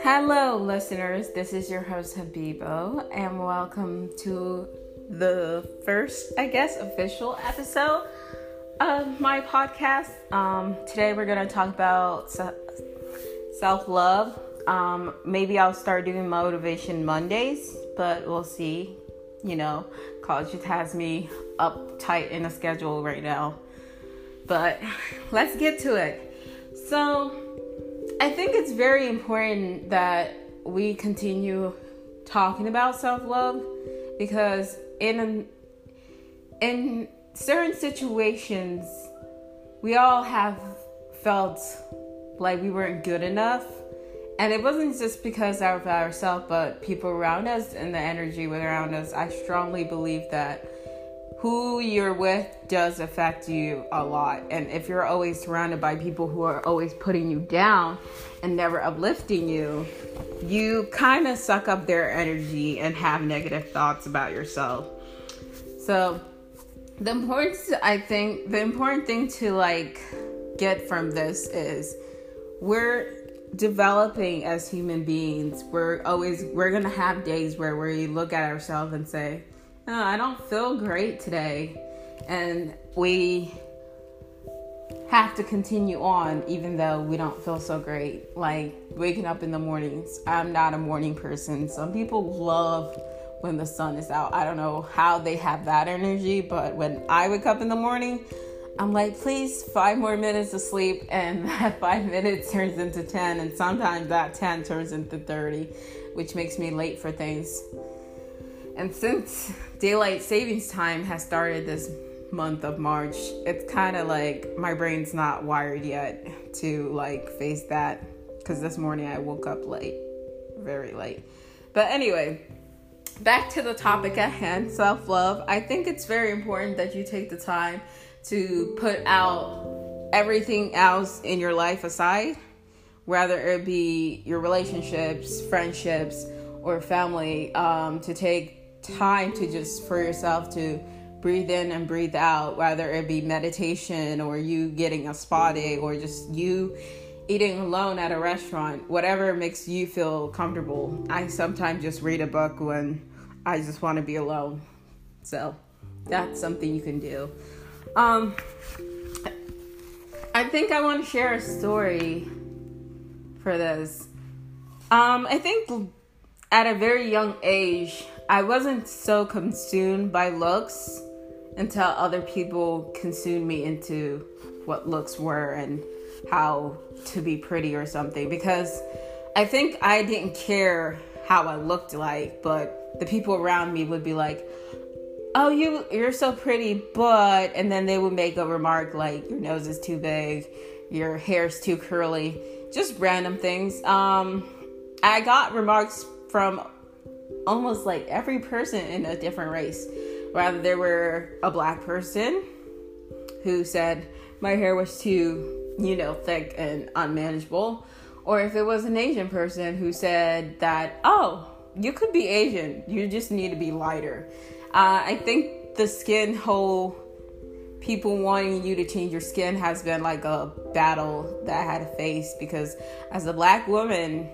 Hello, listeners. This is your host Habibo, and welcome to the first, I guess, official episode of my podcast. Um, today, we're going to talk about self love. Um, maybe I'll start doing motivation Mondays, but we'll see. You know, college just has me uptight in a schedule right now. But let's get to it. So, I think it's very important that we continue talking about self love because in in certain situations we all have felt like we weren't good enough and it wasn't just because of ourselves but people around us and the energy around us i strongly believe that who you're with does affect you a lot. And if you're always surrounded by people who are always putting you down and never uplifting you, you kind of suck up their energy and have negative thoughts about yourself. So, the important I think the important thing to like get from this is we're developing as human beings. We're always we're going to have days where we look at ourselves and say, oh, I don't feel great today. And we have to continue on even though we don't feel so great. Like waking up in the mornings. I'm not a morning person. Some people love when the sun is out. I don't know how they have that energy, but when I wake up in the morning, I'm like, please, five more minutes of sleep, and that five minutes turns into 10, and sometimes that 10 turns into 30, which makes me late for things. And since daylight savings time has started this month of March, it's kind of like my brain's not wired yet to like face that because this morning I woke up late, very late. But anyway, back to the topic at hand self love. I think it's very important that you take the time to put out everything else in your life aside, whether it be your relationships, friendships, or family, um, to take time to just for yourself to breathe in and breathe out, whether it be meditation or you getting a spa day or just you eating alone at a restaurant, whatever makes you feel comfortable. I sometimes just read a book when I just want to be alone. So that's something you can do. Um, I think I want to share a story for this. Um, I think at a very young age, I wasn't so consumed by looks until other people consumed me into what looks were and how to be pretty or something because I think I didn't care how I looked like, but the people around me would be like, "Oh, you you're so pretty, but," and then they would make a remark like, "Your nose is too big, your hair's too curly," just random things. Um, I got remarks from almost like every person in a different race. Rather, there were a black person who said my hair was too, you know, thick and unmanageable. Or if it was an Asian person who said that, oh, you could be Asian, you just need to be lighter. Uh, I think the skin whole people wanting you to change your skin has been like a battle that I had to face because as a black woman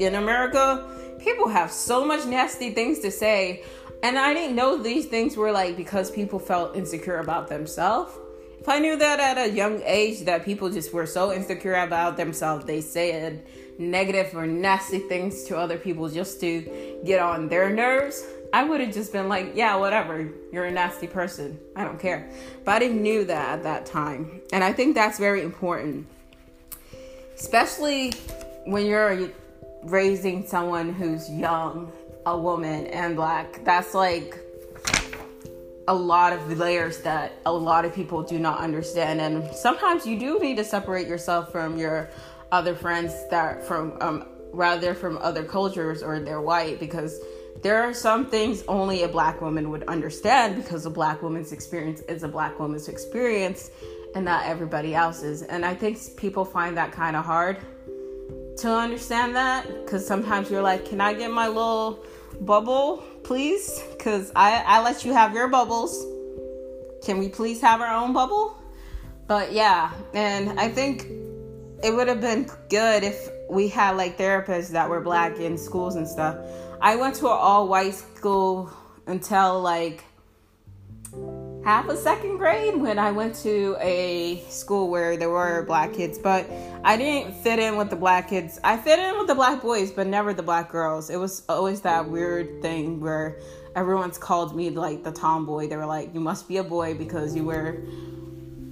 in America, people have so much nasty things to say. And I didn't know these things were like because people felt insecure about themselves. If I knew that at a young age that people just were so insecure about themselves, they said negative or nasty things to other people just to get on their nerves, I would have just been like, yeah, whatever. You're a nasty person. I don't care. But I didn't knew that at that time. And I think that's very important. Especially when you're raising someone who's young, a woman, and black. That's like a lot of layers that a lot of people do not understand. And sometimes you do need to separate yourself from your other friends that from um, rather from other cultures or they're white because there are some things only a black woman would understand because a black woman's experience is a black woman's experience and not everybody else's. And I think people find that kind of hard to understand that because sometimes you're like, can I get my little bubble, please? Because I, I let you have your bubbles. Can we please have our own bubble? but yeah, and I think it would have been good if we had like therapists that were black in schools and stuff. I went to an all white school until like half a second grade when I went to a school where there were black kids, but I didn't fit in with the black kids. I fit in with the black boys, but never the black girls. It was always that weird thing where everyone's called me like the tomboy. They were like, "You must be a boy because you wear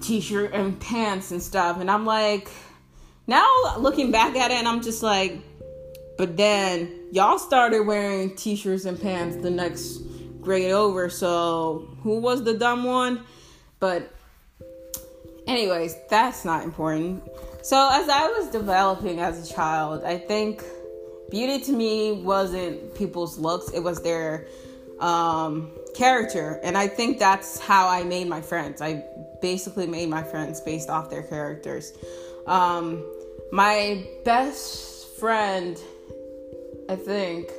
t-shirt and pants and stuff." And I'm like, now looking back at it, and I'm just like, but then y'all started wearing t-shirts and pants the next grade over. So who was the dumb one? But anyways, that's not important. So as I was developing as a child, I think beauty to me wasn't people's looks, it was their um, character. And I think that's how I made my friends. I basically made my friends based off their characters. Um, my best friend, I think,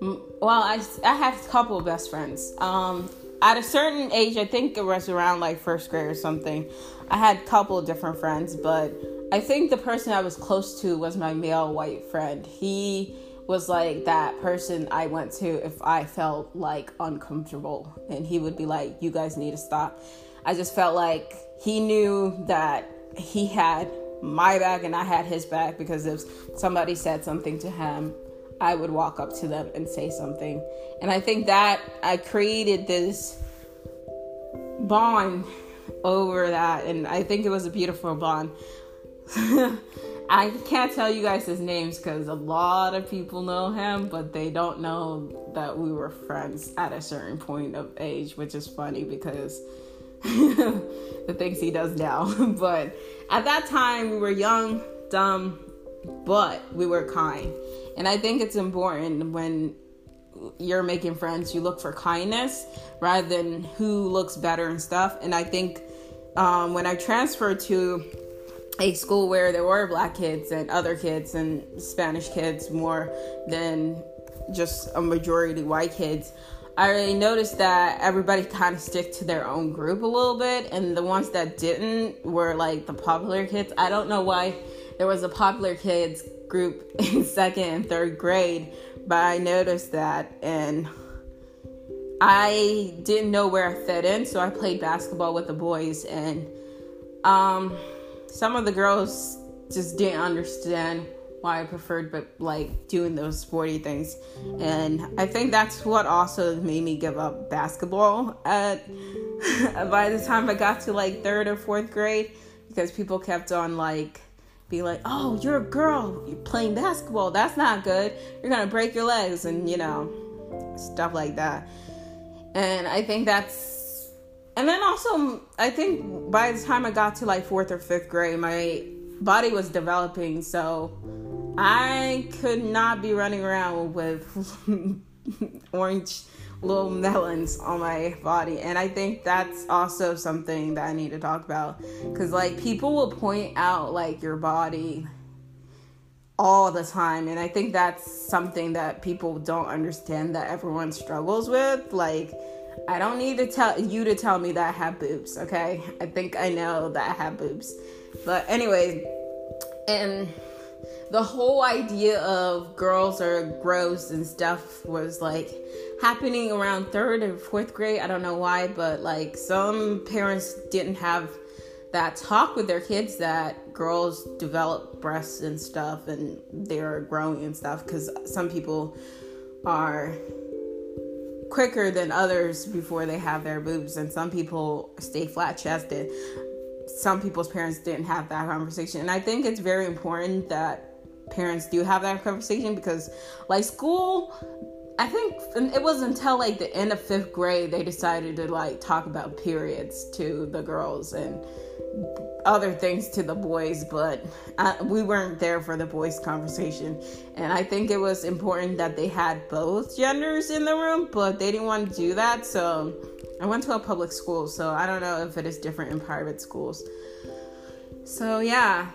well, I, I have a couple of best friends. Um, at a certain age, I think it was around like first grade or something, I had a couple of different friends, but I think the person I was close to was my male white friend. He was like that person I went to if I felt like uncomfortable, and he would be like, You guys need to stop. I just felt like he knew that he had my back and I had his back because if somebody said something to him, I would walk up to them and say something. And I think that I created this bond over that, and I think it was a beautiful bond. I can't tell you guys his names because a lot of people know him, but they don't know that we were friends at a certain point of age, which is funny because the things he does now. but at that time, we were young, dumb, but we were kind. And I think it's important when you're making friends, you look for kindness rather than who looks better and stuff. And I think um, when I transferred to a school where there were black kids and other kids and Spanish kids more than just a majority white kids, I really noticed that everybody kind of stick to their own group a little bit, and the ones that didn't were like the popular kids. I don't know why there was a popular kids group in second and third grade, but I noticed that and I didn't know where I fit in, so I played basketball with the boys and um some of the girls just didn't understand why I preferred but like doing those sporty things. And I think that's what also made me give up basketball at by the time I got to like 3rd or 4th grade because people kept on like be like, oh, you're a girl, you're playing basketball, that's not good. You're gonna break your legs, and you know, stuff like that. And I think that's, and then also, I think by the time I got to like fourth or fifth grade, my body was developing, so I could not be running around with orange little melons on my body. And i think that's also something that i need to talk about. Because like people will point out like your body all the time. And i think that's something that people don't understand that everyone struggles with. Like i don't need to tell you to tell me that i have boobs okay? I think i know that i have boobs. But anyways and the whole idea of girls are gross and stuff was like happening around third and fourth grade. I don't know why, but like some parents didn't have that talk with their kids that girls develop breasts and stuff and they're growing and stuff because some people are quicker than others before they have their boobs and some people stay flat chested some people's parents didn't have that conversation and i think it's very important that parents do have that conversation because like school I think it was until like the end of fifth grade they decided to like talk about periods to the girls and other things to the boys, but I, we weren't there for the boys' conversation. And I think it was important that they had both genders in the room, but they didn't want to do that. So I went to a public school, so I don't know if it is different in private schools. So yeah.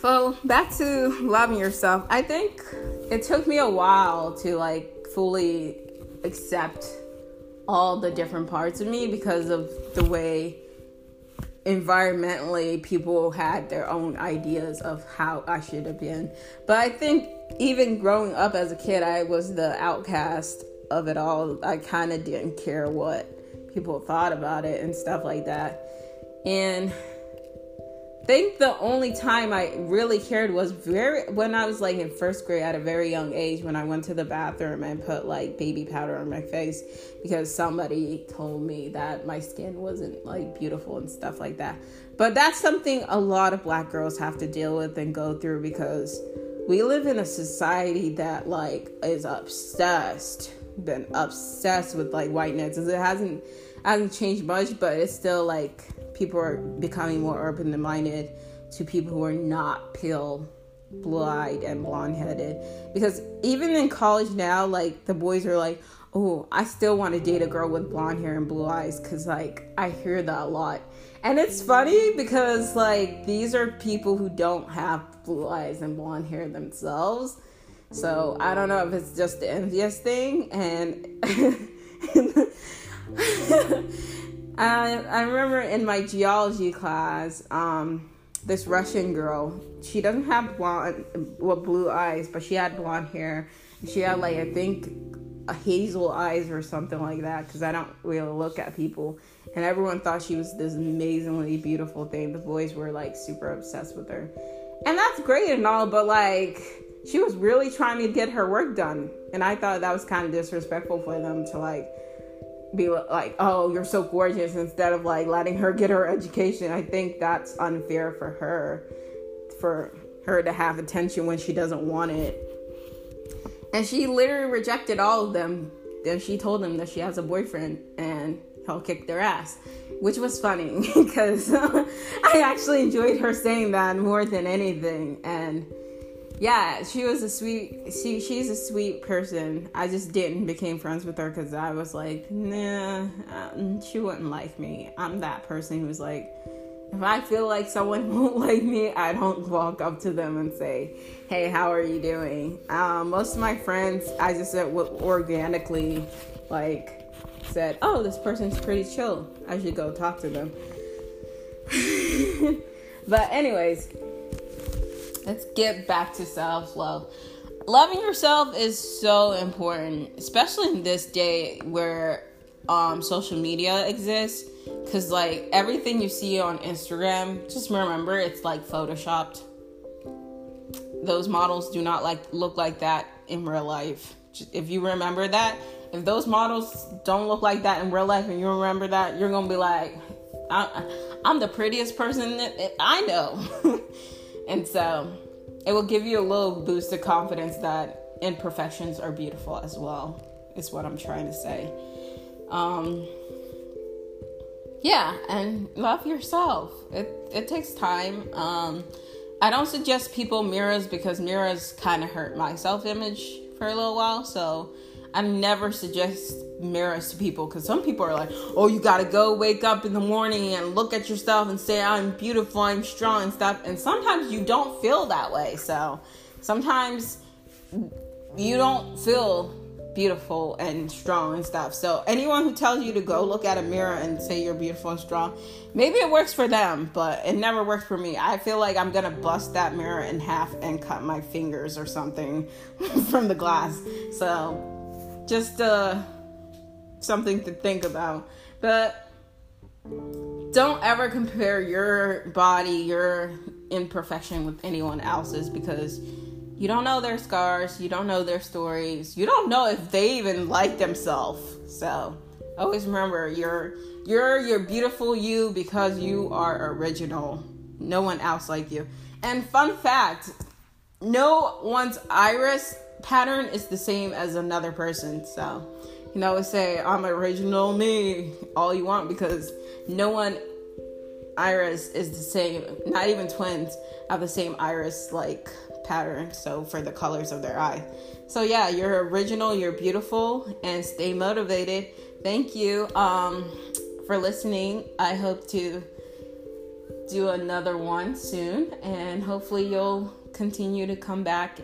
So back to loving yourself. I think it took me a while to like fully accept all the different parts of me because of the way environmentally people had their own ideas of how I should have been. But I think even growing up as a kid, I was the outcast of it all. I kind of didn't care what people thought about it and stuff like that. And think the only time I really cared was very when I was like in first grade at a very young age when I went to the bathroom and put like baby powder on my face because somebody told me that my skin wasn't like beautiful and stuff like that. But that's something a lot of black girls have to deal with and go through because we live in a society that like is obsessed been obsessed with like whiteness it hasn't hasn't changed much but it's still like people are becoming more open minded to people who are not pale blue eyed and blonde headed. Because even in college now, like the boys are like, oh, I still want to date a girl with blonde hair and blue eyes because like I hear that a lot. And it's funny because like these are people who don't have blue eyes and blonde hair themselves. So I don't know if it's just the envious thing and I, I remember in my geology class, um, this Russian girl, she doesn't have blonde, well, blue eyes, but she had blonde hair. She had like I think hazel eyes or something like that because I don't really look at people. And everyone thought she was this amazingly beautiful thing. The boys were like super obsessed with her. And that's great and all, but like she was really trying to get her work done. And I thought that was kind of disrespectful for them to like be like, oh, you're so gorgeous, instead of like letting her get her education. I think that's unfair for her, for her to have attention when she doesn't want it. And she literally rejected all of them. Then she told them that she has a boyfriend and he'll kick their ass, which was funny because I actually enjoyed her saying that more than anything. And yeah, she was a sweet. She she's a sweet person. I just didn't became friends with her because I was like, nah, um, she wouldn't like me. I'm that person who's like, if I feel like someone won't like me, I don't walk up to them and say, hey, how are you doing? Um, most of my friends, I just said organically, like, said, oh, this person's pretty chill. I should go talk to them. but anyways let's get back to self love. Loving yourself is so important, especially in this day where um, social media exists. Because, like, everything you see on Instagram, just remember it's like photoshopped. Those models do not like look like that in real life. If you remember that, if those models don't look like that in real life and you remember that, you're gonna be like, I'm the prettiest person I know. And so it will give you a little boost of confidence that imperfections are beautiful as well, is what I'm trying to say. Um, yeah, and love yourself. It, it takes time. Um, I don't suggest people mirrors because mirrors kind of hurt my self image for a little while. So I never suggest mirrors to people because some people are like, oh, you gotta go wake up in the morning and look at yourself and say, I'm beautiful, I'm strong, and stuff. And sometimes you don't feel that way. So sometimes you don't feel beautiful and strong and stuff. So anyone who tells you to go look at a mirror and say you're beautiful and strong, maybe it works for them, but it never worked for me. I feel like I'm gonna bust that mirror in half and cut my fingers or something from the glass. So just uh, something to think about. But don't ever compare your body, your imperfection with anyone else's because you don't know their scars, you don't know their stories, you don't know if they even like themselves. So always remember you're you're your beautiful you because you are original. No one else like you. And fun fact, no one's iris pattern is the same as another person. So, you know, I say I'm original me all you want because no one iris is the same. Not even twins have the same iris like pattern. So for the colors of their eye. So yeah, you're original, you're beautiful, and stay motivated. Thank you um, for listening. I hope to do another one soon, and hopefully you'll continue to come back.